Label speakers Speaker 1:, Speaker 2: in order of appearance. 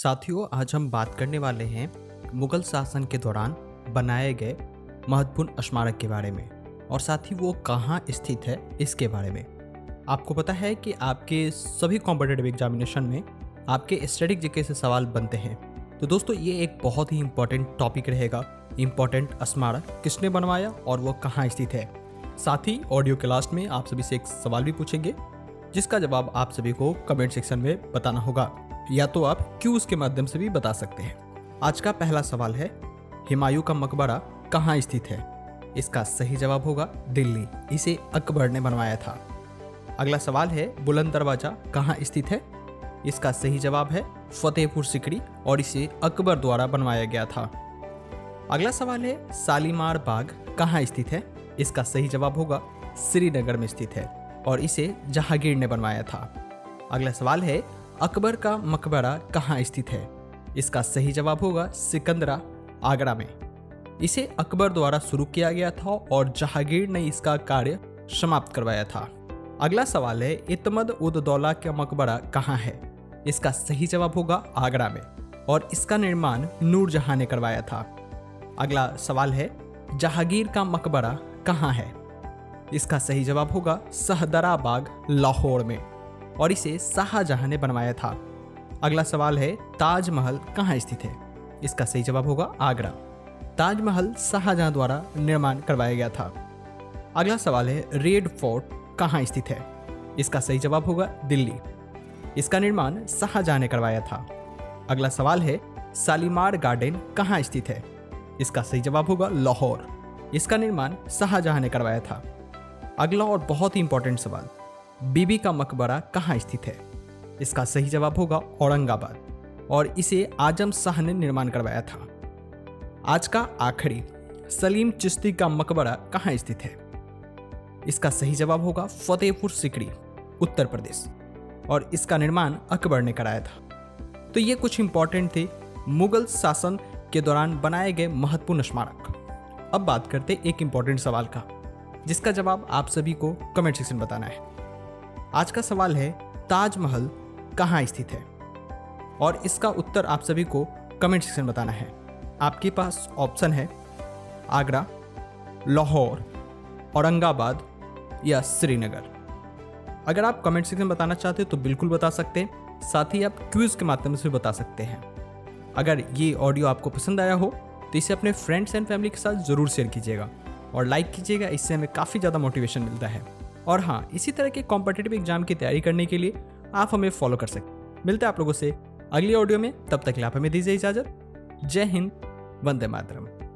Speaker 1: साथियों, आज हम बात करने वाले हैं मुगल शासन के दौरान बनाए गए महत्वपूर्ण स्मारक के बारे में। और साथ ही वो कहाँ स्थित है, इसके बारे में। आपको पता है कि आपके सभी कॉम्पिटेटिव एग्जामिनेशन में आपके स्टैटिक जीके से सवाल बनते हैं। तो दोस्तों, ये एक बहुत ही इंपॉर्टेंट टॉपिक रहेगा इम्पोर्टेंट स्मारक। किसने बनवाया और वो कहाँ स्थित है? साथ ही ऑडियो के लास्ट में आप सभी से एक सवाल भी पूछेंगे, जिसका जवाब आप सभी को कमेंट सेक्शन में बताना होगा। या तो आप क्यूज के माध्यम से भी बता सकते हैं? आज का पहला सवाल है, हिमायू का मकबरा कहाँ स्थित है? इसका सही जवाब होगा दिल्ली। इसे अकबर ने बनवाया था। अगला सवाल है, बुलंद दरवाज़ा कहाँ स्थित है? इसका सही जवाब है, फतेहपुर सिकड़ी और इसे अकबर द्वारा बनवाया गया था। अगला सवाल है सालीमार बाग कहाँ स्थित है? इसका सही जवाब होगा, श्रीनगर में स्थित है और इसे जहांगीर ने बनवाया था। अगला सवाल है अकबर का मकबरा कहाँ स्थित है? इसका सही जवाब होगा सिकंदरा, आगरा में। इसे अकबर द्वारा शुरू किया गया था और जहांगीर ने इसका कार्य समाप्त करवाया था। अगला सवाल है, इतमद उद दौला का मकबरा कहाँ है? इसका सही जवाब होगा आगरा में और इसका निर्माण नूरजहां ने करवाया था। अगला सवाल है, जहांगीर का मकबरा कहाँ है? इसका सही जवाब होगा सहदरा बाग लाहौर में। और इसे शाहजहां ने बनवाया था। अगला सवाल है, ताजमहल कहाँ स्थित है? इसका सही जवाब होगा आगरा। ताजमहल शाहजहां द्वारा निर्माण करवाया गया था। अगला सवाल है, रेड फोर्ट कहाँ स्थित है? इसका सही जवाब होगा दिल्ली। इसका निर्माण शाहजहां ने करवाया था। अगला सवाल है सालीमार गार्डन कहाँ स्थित है? इसका सही जवाब होगा लाहौर। इसका निर्माण शाहजहां ने करवाया था। अगला और बहुत ही इंपॉर्टेंट सवाल बीबी का मकबरा कहाँ स्थित है? इसका सही जवाब होगा औरंगाबाद, और इसे आज़म शाह ने निर्माण करवाया था। आज का आखिरी सलीम चिश्ती का मकबरा कहाँ स्थित है? इसका सही जवाब होगा फतेहपुर सिकड़ी उत्तर प्रदेश, और इसका निर्माण अकबर ने कराया था। तो ये कुछ इंपॉर्टेंट थे मुगल शासन के दौरान बनाए गए महत्वपूर्ण स्मारक। अब बात करते एक इंपॉर्टेंट सवाल का, जिसका जवाब आप सभी को कमेंट सेक्शन बताना है। आज का सवाल है, ताजमहल कहाँ स्थित है? और इसका उत्तर आप सभी को कमेंट सेक्शन बताना है। आपके पास ऑप्शन है, आगरा, लाहौर, औरंगाबाद या श्रीनगर। अगर आप कमेंट सेक्शन में बताना चाहते हो तो बिल्कुल बता सकते हैं, साथ ही आप क्विज के माध्यम से भी बता सकते हैं। अगर ये ऑडियो आपको पसंद आया हो तो इसे अपने फ्रेंड्स एंड फैमिली के साथ ज़रूर शेयर कीजिएगा और लाइक कीजिएगा, इससे हमें काफ़ी ज़्यादा मोटिवेशन मिलता है। और हाँ इसी तरह के कॉम्पिटेटिव एग्ज़ाम की तैयारी करने के लिए आप हमें फॉलो कर सकते मिलते हैं आप लोगों से अगली ऑडियो में, तब तक लिए आप हमें दीजिए इजाज़त। जय हिंद, वंदे मातरम।